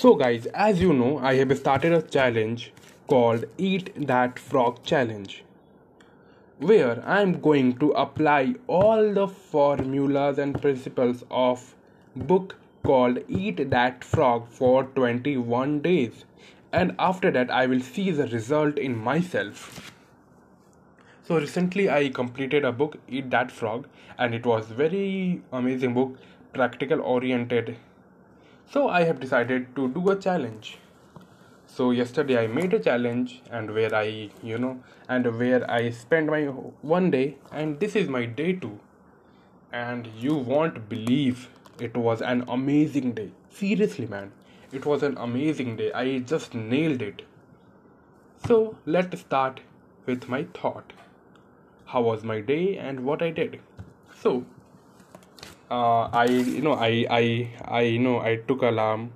So, guys, as you know, I have started a challenge called Eat That Frog Challenge, where I am going to apply all the formulas and principles of book called Eat That Frog for 21 days, and after that, I will see the result in myself. So recently I completed a book Eat That Frog and it was very amazing book practical oriented so I have decided to do a challenge. So yesterday I made a challenge and where I, you know, and where I spent my one day and this is my day two. And you won't believe it was an amazing day. Seriously, man. It was an amazing day. I just nailed it. So let's start with my thought. How was my day and what I did? So uh, I you know I I I you know I took alarm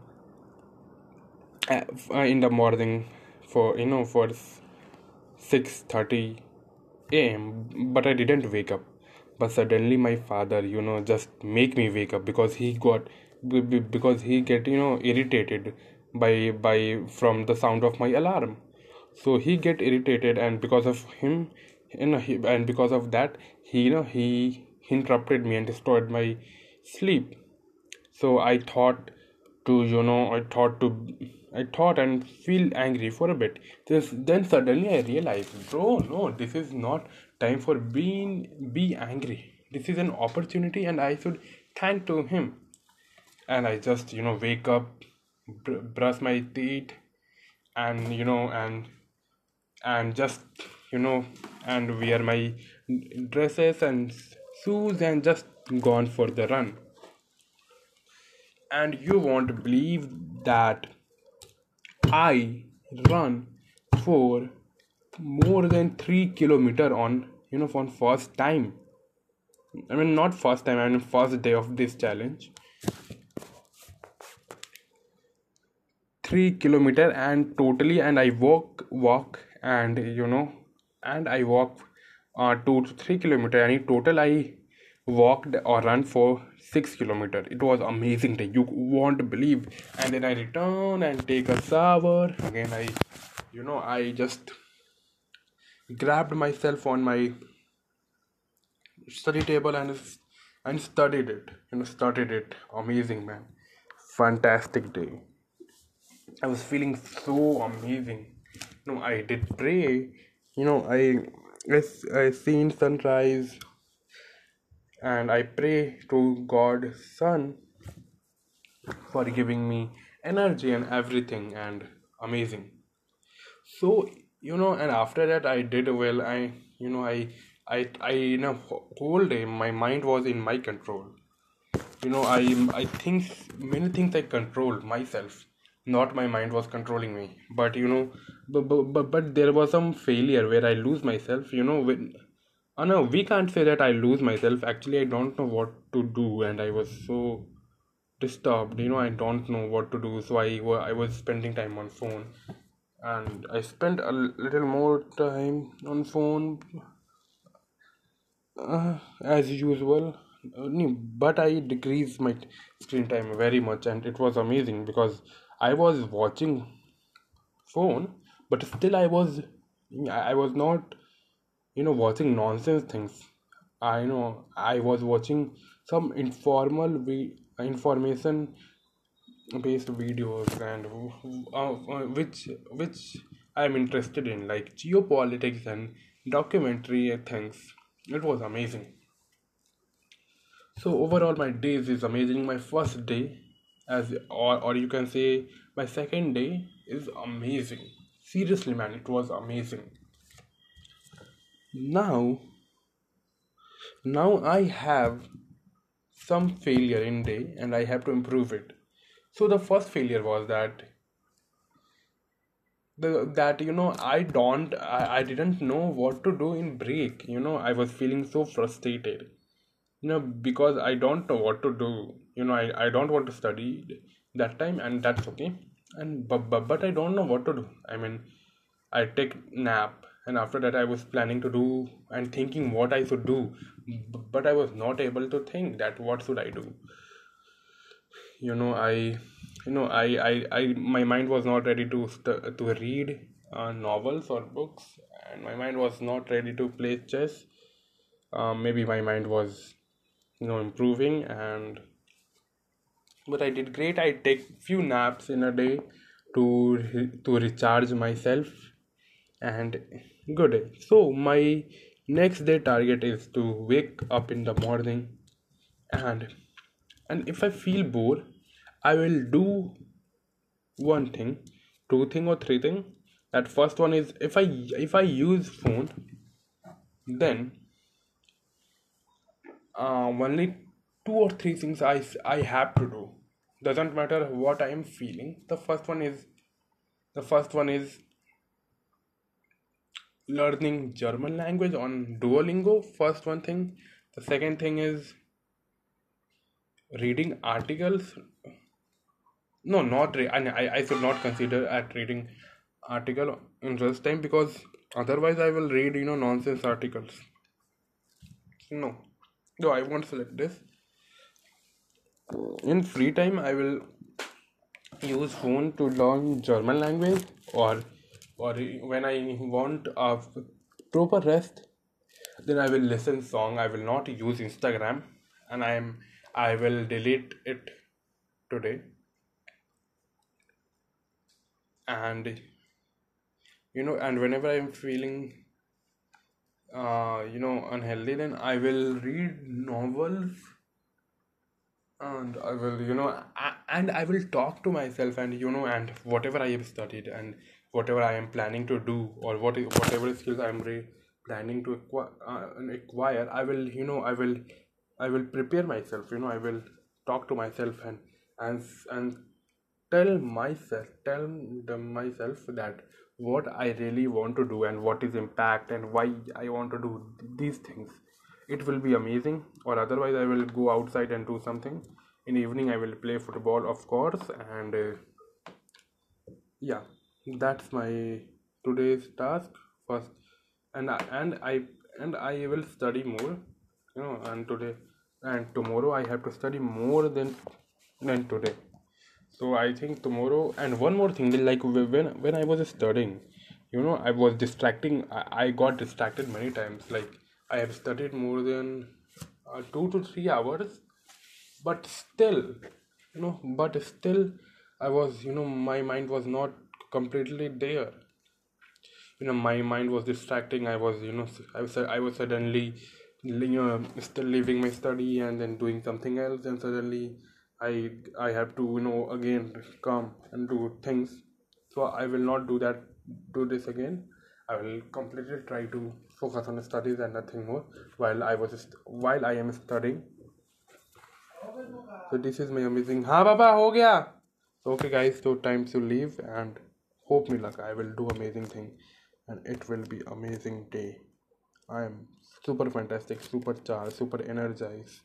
uh, in the morning for you know for six thirty a.m. But I didn't wake up. But suddenly my father you know just make me wake up because he got because he get you know irritated by by from the sound of my alarm so he get irritated and because of him you know he, and because of that he you know he interrupted me and destroyed my sleep. So i thought to you know i thought to i thought and feel angry for a bit. This, then suddenly i realized bro no this is not time for being be angry. This is an opportunity and i should thank to him. And i just you know wake up br- brush my teeth and you know and and just you know and wear my dresses and shoes and just gone for the run. And you won't believe that i run for more than 3 kilometer on you know for first time. I mean not first time i mean first day of this challenge. 3 kilometer and totally and i walk walk and you know and i walk uh, 2 to 3 kilometer and in total i walked or run for 6 kilometer. It was amazing. Day you won't believe. And then i return and take a shower. Again i you know i just grabbed myself on my study table and and studied it. You know studied it. Amazing man. Fantastic day. I was feeling so amazing. You know i did pray. You know i i, I seen sunrise and I pray to God Son for giving me energy and everything and amazing. So you know, and after that I did well. I you know I I I in a whole day my mind was in my control. You know I I think many things I controlled myself. Not my mind was controlling me, but you know, but, but, but there was some failure where I lose myself. You know, when Oh no, we can't say that I lose myself. Actually, I don't know what to do, and I was so disturbed. You know, I don't know what to do, so I I was spending time on phone, and I spent a little more time on phone uh, as usual. But I decreased my screen time very much, and it was amazing because I was watching phone, but still I was I was not you know watching nonsense things. I know i was watching some informal we information based videos and uh, uh, which which i'm interested in like geopolitics and documentary things. It was amazing. So overall my days is amazing. My first day as or, or you can say my second day is amazing. Seriously man it was amazing. Now now i have some failure in day and i have to improve it. So the first failure was that the that you know i don't I, I didn't know what to do in break. You know i was feeling so frustrated you know because i don't know what to do. You know i, I don't want to study that time and that's okay. And but, but but i don't know what to do. I mean i take nap and after that i was planning to do and thinking what i should do. But i was not able to think that what should i do. You know i you know I, I, I my mind was not ready to st- to read uh, novels or books and my mind was not ready to play chess. Um, maybe my mind was you know improving and but i did great. I take few naps in a day to to recharge myself and good so my next day target is to wake up in the morning and and if i feel bored i will do one thing two thing or three thing. That first one is if i if i use phone then uh, only two or three things I, I have to do. Doesn't matter what i am feeling. The first one is the first one is learning german language on duolingo first one thing. The second thing is reading articles. No not re- I, I should not consider at reading article in this time because otherwise i will read you know nonsense articles. No no i won't select this. In free time i will use phone to learn german language or or when i want a proper rest then i will listen song. I will not use instagram and i am i will delete it today. And you know and whenever i'm feeling uh, you know unhealthy then i will read novels and i will you know and i will talk to myself and you know and whatever i have studied and whatever i am planning to do or what whatever skills i am re- planning to acquire, uh, acquire i will you know i will i will prepare myself you know i will talk to myself and and and tell myself tell them myself that what i really want to do and what is impact and why i want to do these things. It will be amazing or otherwise i will go outside and do something. In evening i will play football of course and uh, yeah that's my today's task. First and and i and i will study more you know and today and tomorrow i have to study more than than today so i think tomorrow and one more thing like when when i was studying you know i was distracting i, I got distracted many times like I have studied more than uh, two to three hours, but still, you know, but still, I was, you know, my mind was not completely there. You know, my mind was distracting. I was, you know, I was, I was suddenly, you know, still leaving my study and then doing something else, and suddenly, i i have to you know again come and do things. So i will not do that do this again. I will completely try to focus on studies and nothing more while i was st- while i am studying. So this is my amazing ha baba ho gaya so okay guys so time to leave and hope me luck i will do amazing thing and it will be amazing day. I am super fantastic super charged super energized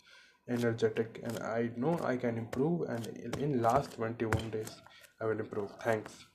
energetic, and I know I can improve. And in last 21 days, I will improve. Thanks.